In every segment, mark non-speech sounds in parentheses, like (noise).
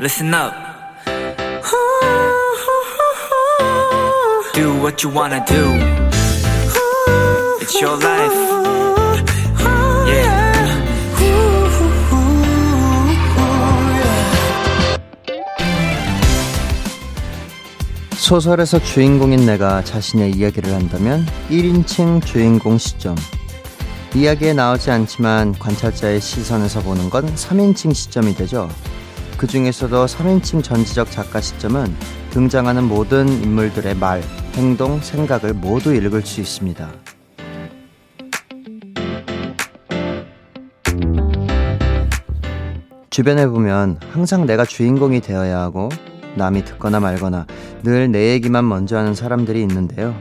listen up. Do what you wanna do. It's your life. Yeah. 소설에서 주인공인 내가 자신의 이야기를 한다면 1인칭 주인공 시점. 이야기에 나오지 않지만 관찰자의 시선에서 보는 건 3인칭 시점이 되죠. 그 중에서도 3인칭 전지적 작가 시점은 등장하는 모든 인물들의 말, 행동, 생각을 모두 읽을 수 있습니다. 주변에 보면 항상 내가 주인공이 되어야 하고 남이 듣거나 말거나 늘 내 얘기만 먼저 하는 사람들이 있는데요.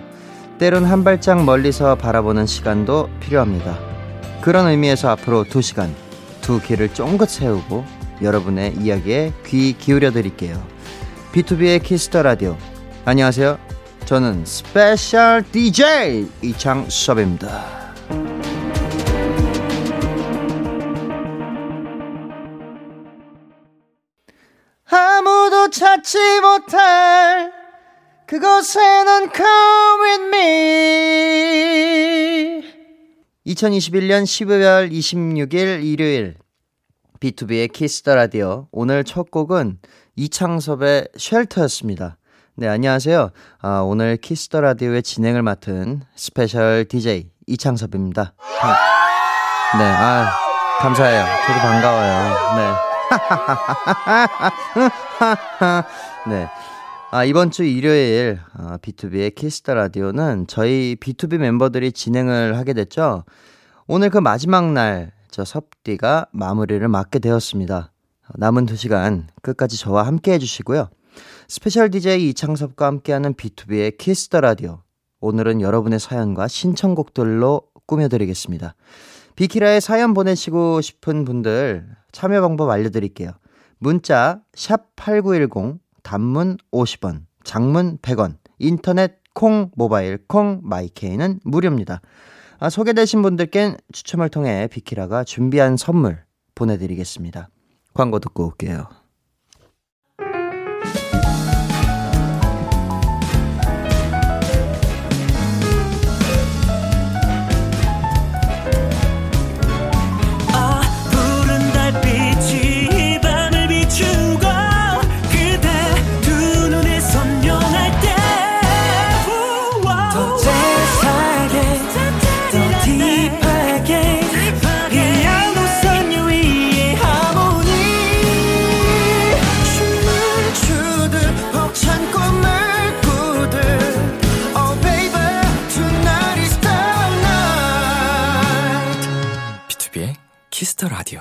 때론 한 발짝 멀리서 바라보는 시간도 필요합니다. 그런 의미에서 앞으로 두 시간, 두 귀를 쫑긋 세우고 여러분의 이야기에 귀 기울여 드릴게요. B2B의 키스터 라디오. 안녕하세요. 저는 special DJ 이창섭입니다. 아무도 찾지 못할 그곳에 넌 come with me 2021년 12월 26일 일요일 B2B의 키스터 라디오 오늘 첫 곡은 이창섭의 Shelter였습니다. 네, 안녕하세요. 아, 오늘 Kiss the Radio의 진행을 맡은 special DJ 이창섭입니다. 네, 아, 감사해요. 저도 반가워요. 네. (laughs) 네. 아, 이번 주 일요일 아, B2B의 키스터 라디오는 저희 BTOB 멤버들이 진행을 하게 됐죠. 오늘 그 마지막 날 저 섭디가 마무리를 맡게 되었습니다. 남은 두 시간 끝까지 저와 함께 해주시고요. special DJ 이창섭과 함께하는 BTOB의 Kiss the Radio. 오늘은 여러분의 사연과 신청곡들로 꾸며드리겠습니다. 비키라에 사연 보내시고 싶은 분들 참여 방법 알려드릴게요. 문자 샵8910 단문 50원, 장문 100원, 인터넷 콩, 모바일 콩, 마이케이는 무료입니다. 아, 소개되신 분들께 추첨을 통해 비키라가 준비한 선물 보내드리겠습니다. 광고 듣고 올게요. Kiss the Radio.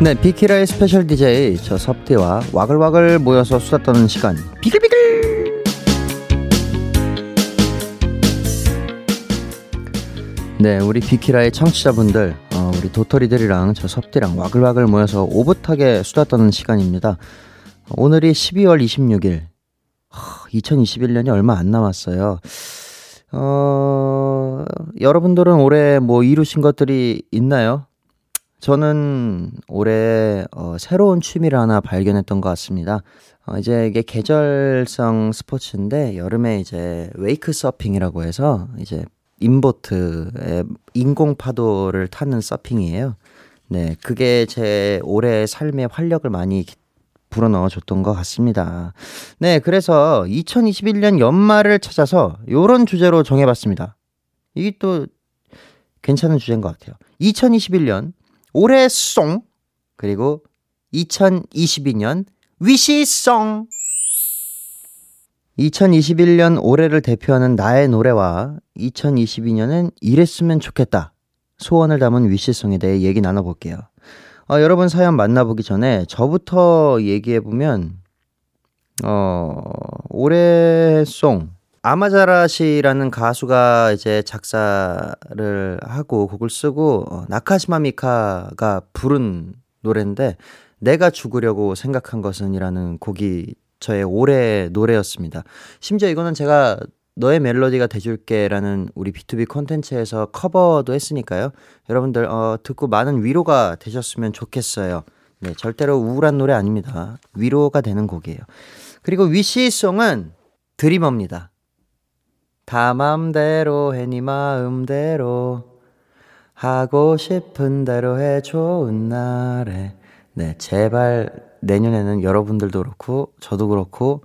네, 비키라의 special DJ 저 섭디와 와글와글 모여서 수다 떠는 시간. 비글비글! 네, 우리 비키라의 청취자분들 어, 우리 도토리들이랑 저 섭디랑 와글와글 모여서 오붓하게 수다 떠는 시간입니다. 오늘이 12월 26일 2021년이 얼마 안 남았어요 어, 여러분들은 올해 뭐 이루신 것들이 있나요? 저는 올해 어, 새로운 취미를 하나 발견했던 것 같습니다. 어, 이제 이게 계절성 스포츠인데 여름에 이제 웨이크 서핑이라고 해서 이제 인보트에 인공 파도를 타는 서핑이에요. 네, 그게 제 올해 삶의 활력을 많이 불어넣어 줬던 것 같습니다. 네, 그래서 2021년 연말을 찾아서 요런 주제로 정해봤습니다. 이게 또 괜찮은 주제인 것 같아요. 2021년 올해 송 그리고 2022년 위시송 2021년 올해를 대표하는 나의 노래와 2022년엔 이랬으면 좋겠다 소원을 담은 위시송에 대해 얘기 나눠볼게요. 어, 여러분 사연 만나보기 전에 저부터 얘기해보면 어, 올해 송 아마자라시라는 가수가 이제 작사를 하고 곡을 쓰고 어, 나카시마 미카가 부른 노래인데 내가 죽으려고 생각한 것은 이라는 곡이 저의 올해 노래였습니다. 심지어 이거는 제가 너의 멜로디가 돼줄게라는 우리 B2B 콘텐츠에서 커버도 했으니까요. 여러분들 어, 듣고 많은 위로가 되셨으면 좋겠어요. 네, 절대로 우울한 노래 아닙니다. 위로가 되는 곡이에요. 그리고 위시송은 드리머입니다. 다 맘대로 해, 니 마음대로. 하고 싶은 대로 해, 좋은 날에. 네, 제발 내년에는 여러분들도 그렇고, 저도 그렇고,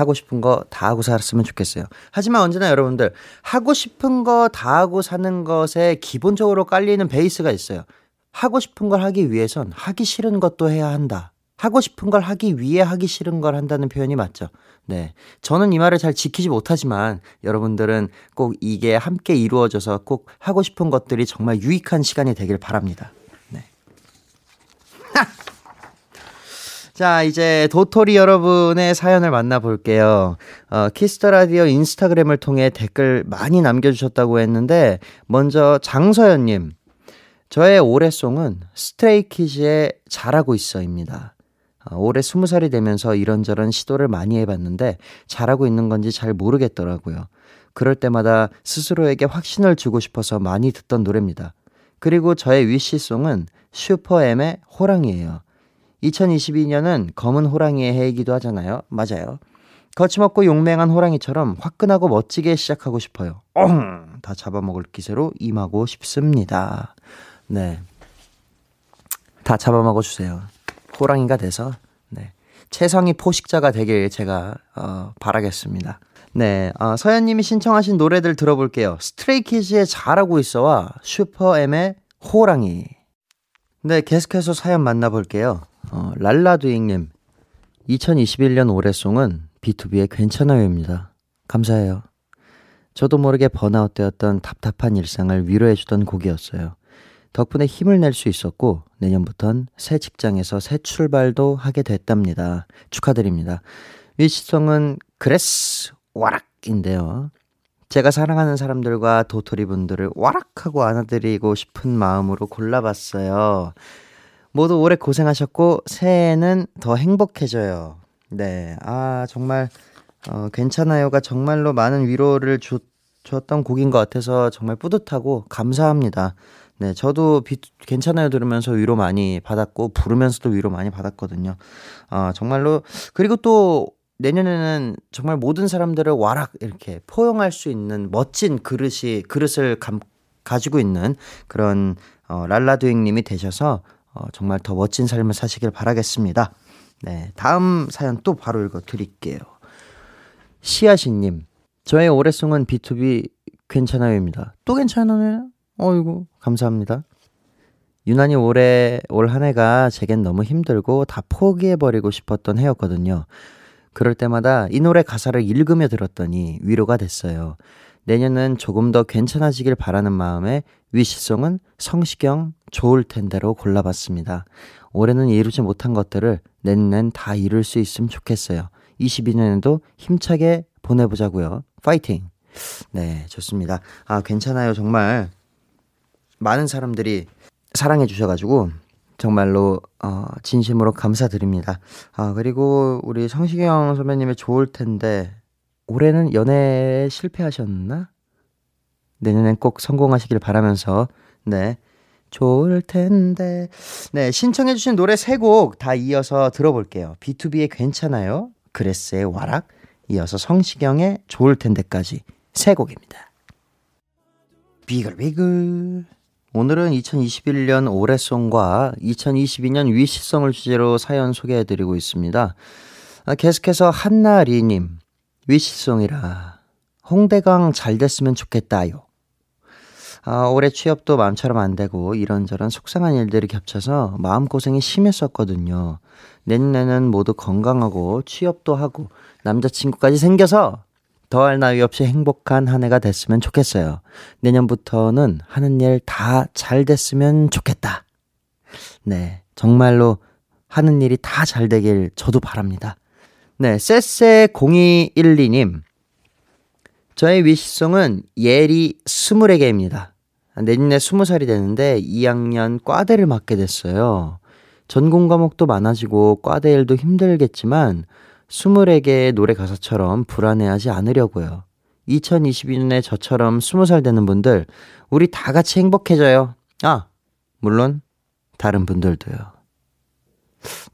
하고 싶은 거 다 하고 살았으면 좋겠어요. 하지만 언제나 여러분들, 하고 싶은 거 다 하고 사는 것에 기본적으로 깔리는 베이스가 있어요. 하고 싶은 걸 하기 위해선 하기 싫은 것도 해야 한다. 하고 싶은 걸 하기 위해 하기 싫은 걸 한다는 표현이 맞죠. 네. 저는 이 말을 잘 지키지 못하지만 여러분들은 꼭 이게 함께 이루어져서 꼭 하고 싶은 것들이 정말 유익한 시간이 되길 바랍니다. 네. (laughs) 자, 이제 도토리 여러분의 사연을 만나볼게요. 어, Kiss the Radio 인스타그램을 통해 댓글 많이 남겨주셨다고 했는데, 먼저 장서연님. 저의 올해 song은 스트레이키즈의 잘하고 있어입니다. 아, 올해 스무 살이 되면서 이런저런 시도를 많이 해봤는데 잘하고 있는 건지 잘 모르겠더라고요. 그럴 때마다 스스로에게 확신을 주고 싶어서 많이 듣던 노래입니다. 그리고 저의 위시송은 슈퍼엠의 호랑이에요. 2022년은 검은 호랑이의 해이기도 하잖아요. 맞아요. 거침없고 용맹한 호랑이처럼 화끈하고 멋지게 시작하고 싶어요. 엉! 다 잡아먹을 기세로 임하고 싶습니다. 네. 다 잡아먹어 주세요. 호랑이가 돼서 네. 최성희 포식자가 되길 제가 어, 바라겠습니다. 네, 어, 서현님이 신청하신 노래들 들어볼게요. 스트레이키즈의 잘하고 있어와 슈퍼엠의 호랑이. 네, 계속해서 사연 만나볼게요. 어, 랄라두잉님, 2021년 올해송은 B2B의 괜찮아요입니다. 감사해요. 저도 모르게 번아웃 되었던 답답한 일상을 위로해주던 곡이었어요. 덕분에 힘을 낼 수 있었고 내년부턴 새 직장에서 새 출발도 하게 됐답니다. 축하드립니다. 위시송은 그레스 와락인데요. 제가 사랑하는 사람들과 도토리 분들을 와락하고 안아드리고 싶은 마음으로 골라봤어요. 모두 오래 고생하셨고 새해에는 더 행복해져요. 네, 아 정말 어, 괜찮아요가 정말로 많은 위로를 주, 줬던 곡인 것 같아서 정말 뿌듯하고 감사합니다. 네, 저도 비, 괜찮아요 들으면서 위로 많이 받았고 부르면서도 위로 많이 받았거든요. 아, 정말로 그리고 또 내년에는 정말 모든 사람들을 와락 이렇게 포용할 수 있는 멋진 그릇이 그릇을 감, 가지고 있는 그런 어, 랄라두잉님이 되셔서 어, 정말 더 멋진 삶을 사시길 바라겠습니다. 네, 다음 사연 또 바로 읽어 드릴게요. 시아시님, 저의 올해송은 B2B 괜찮아요입니다. 또 괜찮아요? 어이구, 감사합니다. 유난히 올해, 올 한 해가 제겐 너무 힘들고 다 포기해버리고 싶었던 해였거든요. 그럴 때마다 이 노래 가사를 읽으며 들었더니 위로가 됐어요. 내년은 조금 더 괜찮아지길 바라는 마음에 위시송은 성시경 좋을 텐데로 골라봤습니다. 올해는 이루지 못한 것들을 내년엔 다 이룰 수 있으면 좋겠어요. 22년에도 힘차게 보내보자고요. 파이팅! 네, 좋습니다. 아, 괜찮아요. 정말 많은 사람들이 사랑해 주셔가지고 정말로 어, 진심으로 감사드립니다. 아 그리고 우리 성시경 선배님의 좋을 텐데 올해는 연애 실패하셨나? 내년엔 꼭 성공하시길 바라면서 네 좋을 텐데 네 신청해주신 노래 세 곡 다 이어서 들어볼게요. B2B의 괜찮아요, 그레스의 와락, 이어서 성시경의 좋을 텐데까지 세 곡입니다. 비글비글 오늘은 2021년 올해송과 2022년 위시송을 주제로 사연 소개해드리고 있습니다. 아, 계속해서 한나리님, 위시송이라. 홍대강 잘 됐으면 좋겠다요. 아, 올해 취업도 마음처럼 안 되고 이런저런 속상한 일들이 겹쳐서 마음고생이 심했었거든요. 내년에는 모두 건강하고 취업도 하고 남자친구까지 생겨서 더할 나위 없이 행복한 한 해가 됐으면 좋겠어요. 내년부터는 하는 일 다 잘 됐으면 좋겠다. 네, 정말로 하는 일이 다 잘 되길 저도 바랍니다. 네, 쎄쎄0212님. 저의 위시송은 예리 스물에게입니다. 내년에 스무 살이 되는데 2학년 과대를 맡게 됐어요. 전공 과목도 많아지고 과대 일도 힘들겠지만 스물에게의 노래 가사처럼 불안해하지 않으려고요. 2022년에 저처럼 20살 되는 분들, 우리 다 같이 행복해져요. 아, 물론, 다른 분들도요.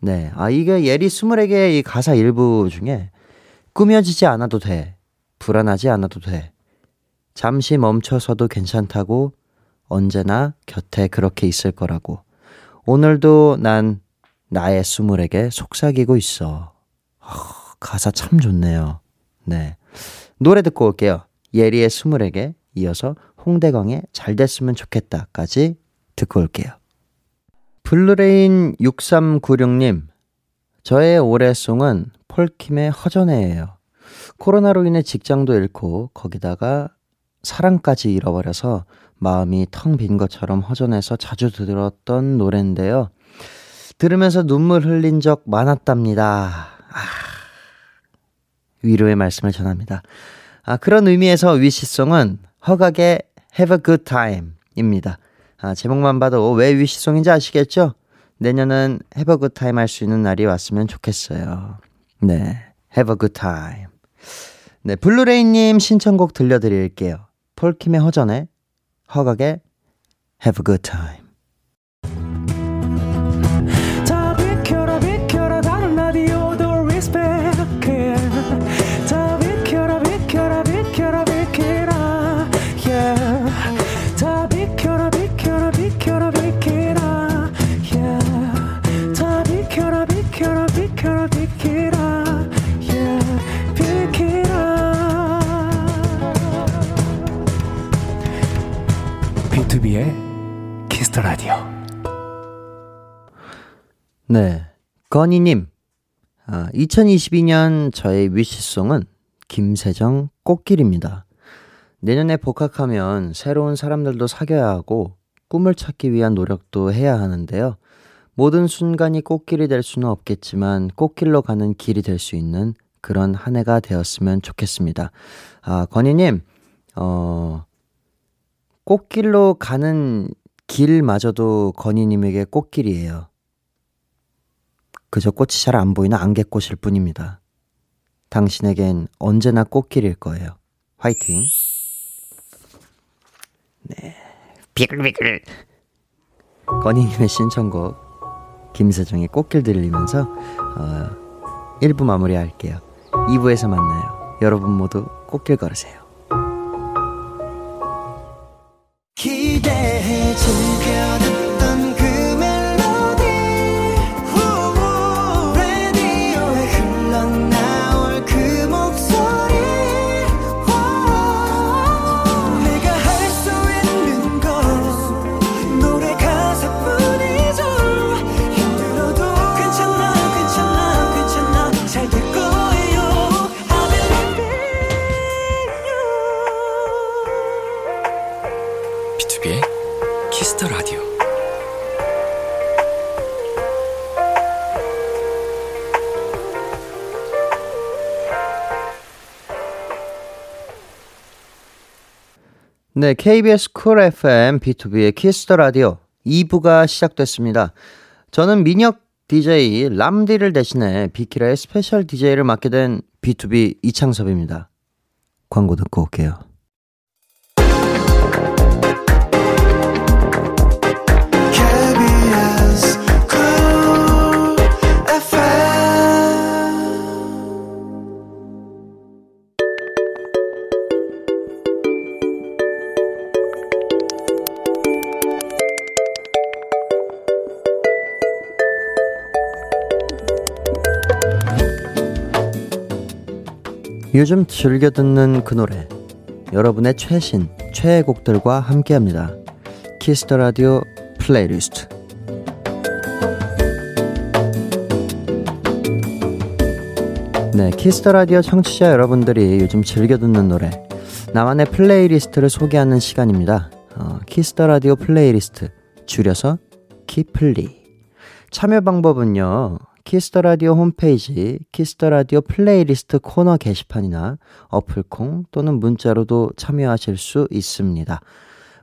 네. 아, 이게 예리 20에게 이 가사 일부 중에 꾸며지지 않아도 돼. 불안하지 않아도 돼. 잠시 멈춰서도 괜찮다고 언제나 곁에 그렇게 있을 거라고. 오늘도 난 나의 스물에게 속삭이고 있어. 어, 가사 참 좋네요. 네. 노래 듣고 올게요. 예리의 스물에게 이어서 홍대광의 잘 됐으면 좋겠다까지 듣고 올게요. 블루레인 6396님, 저의 올해 song은 폴킴의 허전해예요. 코로나로 인해 직장도 잃고 거기다가 사랑까지 잃어버려서 마음이 텅 빈 것처럼 허전해서 자주 들었던 노래인데요. 들으면서 눈물 흘린 적 많았답니다. 아, 위로의 말씀을 전합니다. 아, 그런 의미에서 위시송은 허각의 Have a Good Time 입니다. 아, 제목만 봐도 왜 위시송인지 아시겠죠? 내년은 Have a Good Time 할 수 있는 날이 왔으면 좋겠어요. 네, Have a Good Time. 네, 블루레이님 신청곡 들려드릴게요. 폴킴의 허전에 허각의 Have a Good Time. 네. 건희님, 아, 2022년 저의 위시송은 김세정 꽃길입니다. 내년에 복학하면 새로운 사람들도 사귀어야 하고 꿈을 찾기 위한 노력도 해야 하는데요. 모든 순간이 꽃길이 될 수는 없겠지만 꽃길로 가는 길이 될 수 있는 그런 한 해가 되었으면 좋겠습니다. 아, 건희님, 어, 꽃길로 가는 길마저도 건희님에게 꽃길이에요. 그저 꽃이 잘 안 보이는 안개꽃일 뿐입니다. 당신에겐 언제나 꽃길일 거예요. 화이팅! 네. 비글비글! 건희님의 신청곡, 김세정의 꽃길 들리면서, 어, 1부 마무리 할게요. 2부에서 만나요. 여러분 모두 꽃길 걸으세요. 기대해 즐겨 네, KBS 쿨 FM B2B의 키스터 라디오 2부가 시작됐습니다. 저는 민혁 DJ 람디를 대신해 비키라의 special DJ를 맡게 된 BTOB 이창섭입니다. 광고 듣고 올게요. 요즘 즐겨 듣는 그 노래 여러분의 최신 최애 곡들과 함께합니다. Kiss the Radio playlist 네, Kiss the Radio 청취자 여러분들이 요즘 즐겨 듣는 노래 나만의 playlist를 소개하는 시간입니다. 어, Kiss the Radio playlist 줄여서 키플리 참여 방법은요. Kiss the Radio 홈페이지 Kiss the Radio playlist 코너 게시판이나 어플 콩 또는 문자로도 참여하실 수 있습니다.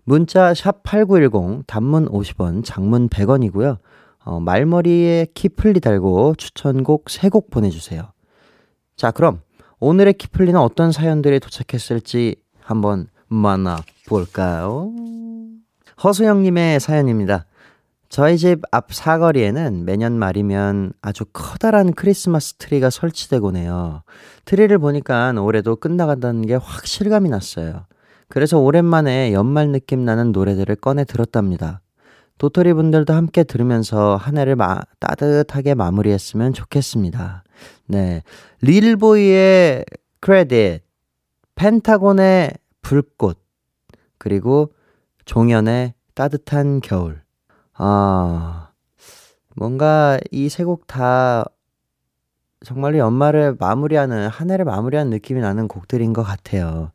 문자 샵8910 단문 50원, 장문 100원이고요. 어, 말머리에 키플리 달고 추천곡 3곡 보내주세요. 자, 그럼 오늘의 키플리는 어떤 사연들이 도착했을지 한번 만나볼까요? 허수영님의 사연입니다. 저희 집 앞 사거리에는 매년 말이면 아주 커다란 크리스마스 트리가 설치되곤 해요. 트리를 보니까 올해도 끝나간다는 게 확 실감이 났어요. 그래서 오랜만에 연말 느낌 나는 노래들을 꺼내 들었답니다. 도토리 분들도 함께 들으면서 한 해를 마, 따뜻하게 마무리했으면 좋겠습니다. 네. 릴보이의 크레딧, 펜타곤의 불꽃, 그리고 종현의 따뜻한 겨울. 아, 뭔가 이 세 곡 다 정말로 연말을 마무리하는, 한 해를 마무리하는 느낌이 나는 곡들인 것 같아요.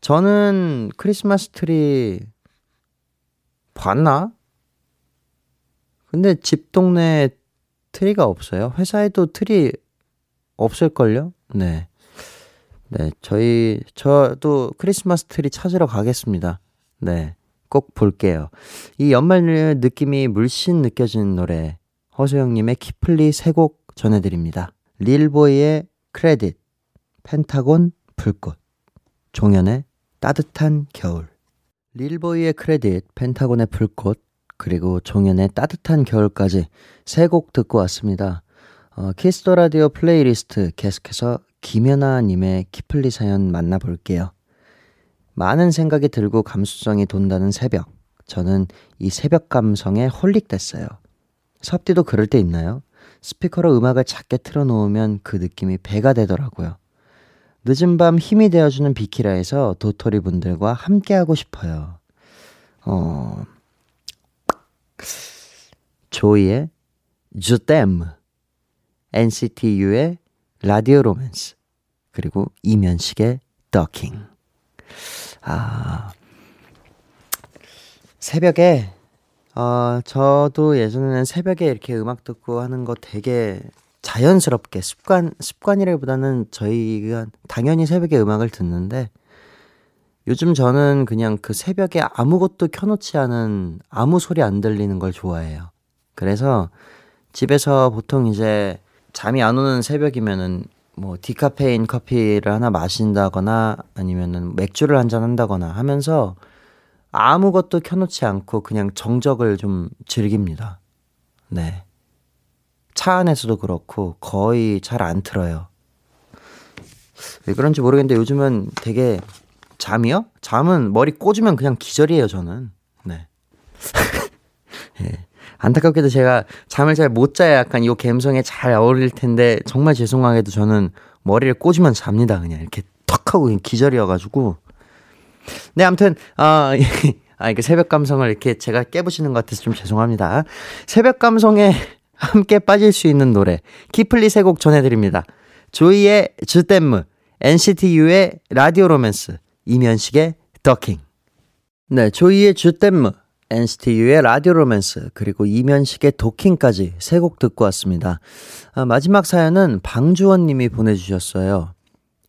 저는 크리스마스 트리 봤나? 근데 집 동네에 트리가 없어요. 회사에도 트리 없을걸요? 네. 네, 저희, 저도 크리스마스 트리 찾으러 가겠습니다. 네. 꼭 볼게요. 이 연말 느낌이 물씬 느껴지는 노래, 허소영님의 키플리 세 곡 전해드립니다. 릴보이의 크레딧, 펜타곤 불꽃, 종현의 따뜻한 겨울. 릴보이의 크레딧, 펜타곤의 불꽃, 그리고 종현의 따뜻한 겨울까지 세 곡 듣고 왔습니다. 어, Kiss the Radio playlist 계속해서 김연아님의 키플리 사연 만나볼게요. 많은 생각이 들고 감수성이 돈다는 새벽. 저는 이 새벽 감성에 holic됐어요. 섭디도 그럴 때 있나요? 스피커로 음악을 작게 틀어놓으면 그 느낌이 배가 되더라고요. 늦은 밤 힘이 되어주는 비키라에서 도토리 분들과 함께하고 싶어요. 어, 조이의 주댐, NCT U의 라디오 로맨스, 그리고 이면식의 더킹. 아, 새벽에, 어, 저도 예전에는 새벽에 이렇게 음악 듣고 하는 거 되게 자연스럽게 습관, 습관이라기보다는 저희가 당연히 새벽에 음악을 듣는데 요즘 저는 그냥 그 새벽에 아무것도 켜놓지 않은 아무 소리 안 들리는 걸 좋아해요. 그래서 집에서 보통 이제 잠이 안 오는 새벽이면은 뭐 디카페인 커피를 하나 마신다거나 아니면은 맥주를 한잔 한다거나 하면서 아무것도 켜놓지 않고 그냥 정적을 좀 즐깁니다. 네. 차 안에서도 그렇고 거의 잘 안 틀어요. 왜 그런지 모르겠는데 요즘은 되게 잠이요? 잠은 머리 꽂으면 그냥 기절이에요, 저는. 네. (laughs) 예. 안타깝게도 제가 잠을 잘 못 자야 약간 이 감성에 잘 어울릴 텐데 정말 죄송하게도 저는 머리를 꽂으면 잡니다. 그냥 이렇게 턱 하고 그냥 기절이어가지고. 네, 아무튼, 아, (laughs) 아, 이게 새벽 감성을 이렇게 제가 깨부시는 것 같아서 좀 죄송합니다. 새벽 감성에 (laughs) 함께 빠질 수 있는 노래, 키플리 세 곡 전해드립니다. 조이의 주댐무, NCT U의 라디오 로맨스, 이면식의 더킹. 네, 조이의 주댐무, NCT U의 라디오 로맨스, 그리고 이면식의 도킹까지 세 곡 듣고 왔습니다. 아, 마지막 사연은 방주원 님이 보내주셨어요.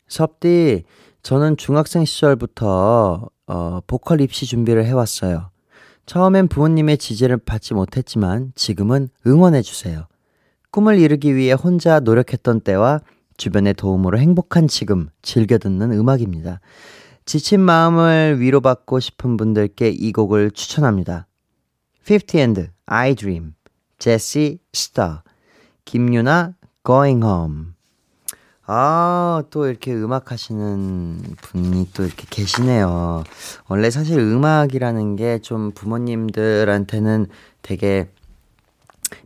섭디, 저는 중학생 시절부터 어, 보컬 입시 준비를 해왔어요. 처음엔 부모님의 지지를 받지 못했지만 지금은 응원해주세요. 꿈을 이루기 위해 혼자 노력했던 때와 주변의 도움으로 행복한 지금 즐겨 듣는 음악입니다. 지친 마음을 위로받고 싶은 분들께 이 곡을 추천합니다. 50 and I Dream, 제시 스타, 김유나 Going Home. 아, 또 이렇게 음악 하시는 분이 또 이렇게 계시네요. 원래 사실 음악이라는 게 좀 부모님들한테는 되게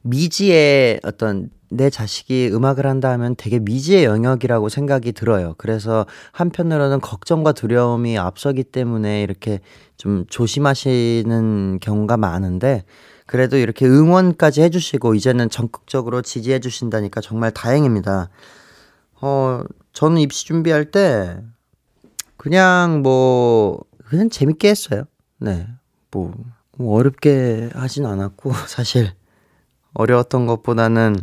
미지의 어떤 내 자식이 음악을 한다 하면 되게 미지의 영역이라고 생각이 들어요. 그래서 한편으로는 걱정과 두려움이 앞서기 때문에 이렇게 좀 조심하시는 경우가 많은데 그래도 이렇게 응원까지 해주시고 이제는 적극적으로 지지해주신다니까 정말 다행입니다. 어, 저는 입시 준비할 때 그냥 뭐 그냥 재밌게 했어요. 네. 뭐, 뭐 어렵게 하진 않았고 (laughs) 사실 어려웠던 것보다는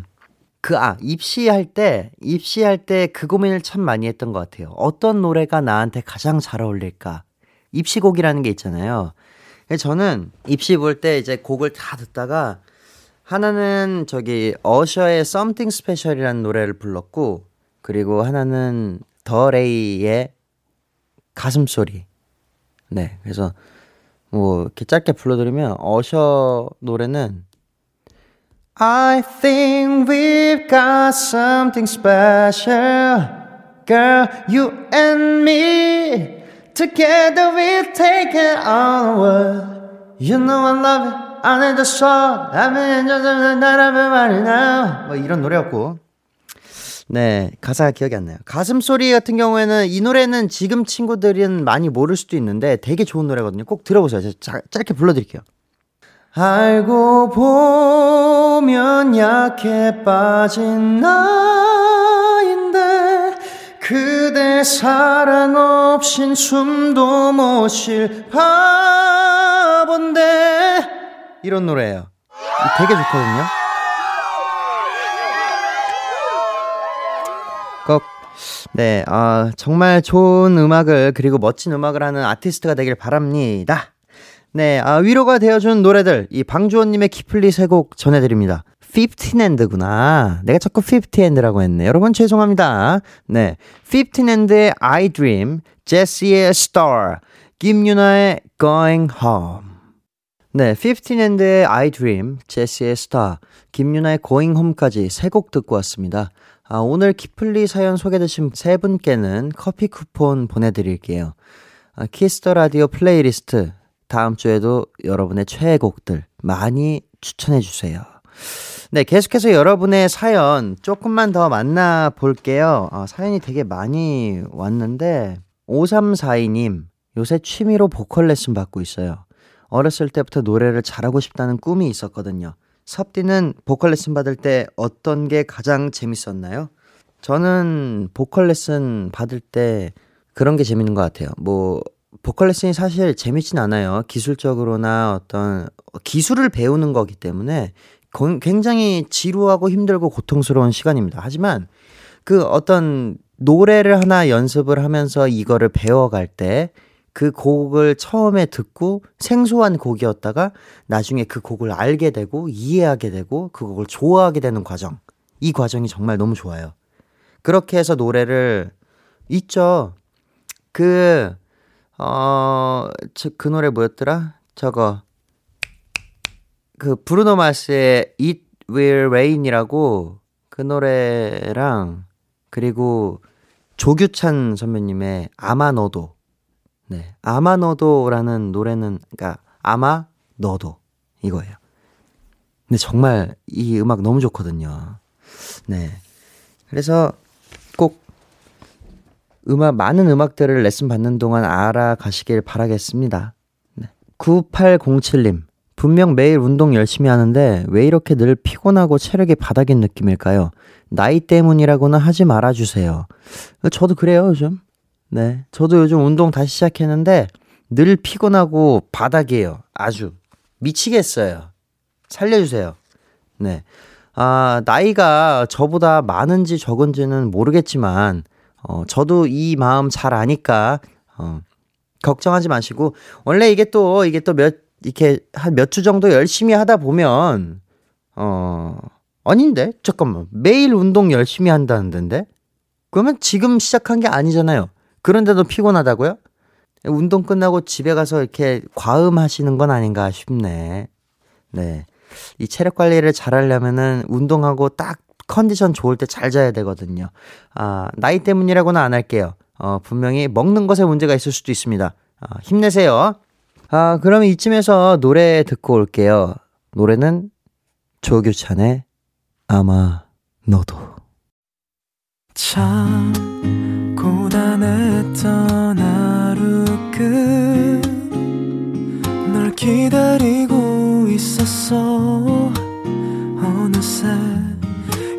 그, 아, 입시할 때, 입시할 때 그 고민을 참 많이 했던 것 같아요. 어떤 노래가 나한테 가장 잘 어울릴까? 입시곡이라는 게 있잖아요. 저는 입시 볼 때 이제 곡을 다 듣다가 하나는 저기 어셔의 Something Special이라는 노래를 불렀고 그리고 하나는 더 레이의 가슴 소리. 네, 그래서 뭐 이렇게 짧게 불러드리면 어셔 노래는 I think we've got something special, girl, you and me. Together we've taken on the world. You know I love it. I need the song. I'm in just 말이 now. 뭐 이런 노래였고. 네, 가사가 기억이 안 나요. 가슴 소리 같은 경우에는 이 노래는 지금 친구들은 많이 모를 수도 있는데 되게 좋은 노래거든요. 꼭 들어보세요. 제가 자- 짧게 불러드릴게요. 알고 보 면 약해 빠진 나인데 그대 사랑 없인 숨도 못 쉴 바본데 이런 노래예요. 되게 좋거든요. 꼭 네, 아, 정말 좋은 음악을 그리고 멋진 음악을 하는 아티스트가 되길 바랍니다. 네, 아, 위로가 되어준 노래들 이 방주원님의 키플리 세 곡 전해드립니다. 15and구나. 내가 자꾸 50and라고 했네. 여러분 죄송합니다. 네, 15and의 I Dream, 제시의 Star, 김유나의 Going Home. 네, 15and의 I Dream, 제시의 Star, 김유나의 Going Home까지 세 곡 듣고 왔습니다. 아, 오늘 키플리 사연 소개되신 세 분께는 커피 쿠폰 보내드릴게요. 아, Kiss the Radio playlist 다음 주에도 여러분의 최애곡들 많이 추천해 주세요. 네, 계속해서 여러분의 사연 조금만 더 만나볼게요. 아, 사연이 되게 많이 왔는데, 5342님, 요새 취미로 보컬 레슨 받고 있어요. 어렸을 때부터 노래를 잘하고 싶다는 꿈이 있었거든요. 섭디는 보컬 레슨 받을 때 어떤 게 가장 재밌었나요? 저는 보컬 레슨 받을 때 그런 게 재밌는 것 같아요. 뭐, 보컬 레슨이 사실 재밌진 않아요. 기술적으로나 어떤 기술을 배우는 거기 때문에 거- 굉장히 지루하고 힘들고 고통스러운 시간입니다. 하지만 그 어떤 노래를 하나 연습을 하면서 이거를 배워갈 때 그 곡을 처음에 듣고 생소한 곡이었다가 나중에 그 곡을 알게 되고 이해하게 되고 그 곡을 좋아하게 되는 과정. 이 과정이 정말 너무 좋아요. 그렇게 해서 노래를 있죠. 그, 어, 저, 그 노래 뭐였더라? 저거. 그 브루노 마스의 It Will Rain이라고 그 노래랑 그리고 조규찬 선배님의 아마 너도 네 아마 너도라는 노래는 그러니까 아마 너도 이거예요. 근데 정말 이 음악 너무 좋거든요. 네 그래서 꼭 음악 많은 음악들을 레슨 받는 동안 알아가시길 바라겠습니다. 네. 9807님 분명 매일 운동 열심히 하는데 왜 이렇게 늘 피곤하고 체력이 바닥인 느낌일까요? 나이 때문이라고는 하지 말아주세요. 저도 그래요, 요즘. 네. 저도 요즘 운동 다시 시작했는데 늘 피곤하고 바닥이에요. 아주. 미치겠어요. 살려주세요. 네. 아, 나이가 저보다 많은지 적은지는 모르겠지만, 어, 저도 이 마음 잘 아니까, 어, 걱정하지 마시고, 원래 이게 또, 이게 또 몇, 이렇게 한 몇 주 정도 열심히 하다 보면, 어, 아닌데? 잠깐만. 매일 운동 열심히 한다는데? 그러면 지금 시작한 게 아니잖아요. 그런데도 피곤하다고요? 운동 끝나고 집에 가서 이렇게 과음하시는 건 아닌가 싶네. 네. 이 체력 관리를 잘 하려면은 운동하고 딱 컨디션 좋을 때 잘 자야 되거든요. 아, 나이 때문이라고는 안 할게요. 어, 분명히 먹는 것에 문제가 있을 수도 있습니다. 아, 힘내세요. 아, 그럼 이쯤에서 노래 듣고 올게요. 노래는 조규찬의 아마 너도. 참 고단했던 하루 끝널 기다리고 있었어 어느새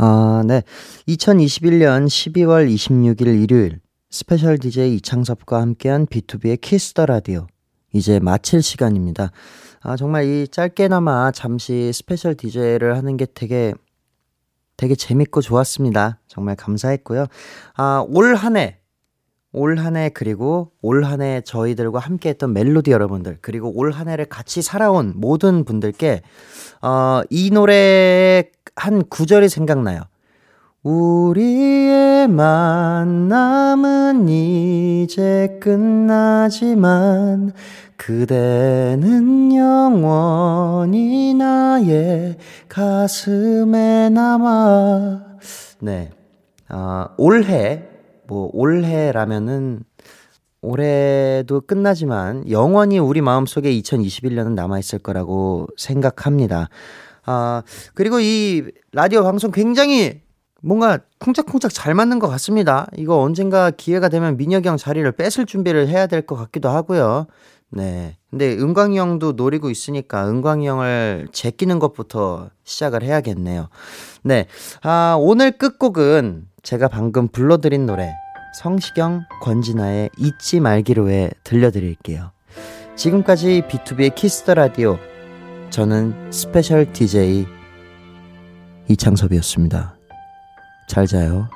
아, 네. 2021년 12월 26일 일요일 special DJ 이창섭과 함께한 BTOB의 Kiss the Radio. 이제 마칠 시간입니다. 아, 정말 이 짧게나마 잠시 special DJ를 하는 게 되게, 되게 재밌고 좋았습니다. 정말 감사했고요. 아, 올 한 해, 올 한 해, 그리고 올 한 해 저희들과 함께 했던 멜로디 여러분들, 그리고 올 한 해를 같이 살아온 모든 분들께, 어, 이 노래 한 구절이 생각나요. 우리의 만남은 이제 끝나지만 그대는 영원히 나의 가슴에 남아. 네. 아, 올해, 뭐, 올해라면은 올해도 끝나지만 영원히 우리 마음속에 2021년은 남아있을 거라고 생각합니다. 아, 그리고 이 라디오 방송 굉장히 뭔가 쿵짝쿵짝 잘 맞는 것 같습니다. 이거 언젠가 기회가 되면 민혁이 형 자리를 뺏을 준비를 해야 될 것 같기도 하고요. 네. 근데 은광이 형도 노리고 있으니까 은광이 형을 제끼는 것부터 시작을 해야겠네요. 네. 아, 오늘 끝곡은 제가 방금 불러드린 노래 성시경, 권진아의 잊지 말기로에 들려드릴게요. 지금까지 B2B의 키스터 라디오. 저는 스페셜 DJ 이창섭이었습니다. 잘 자요.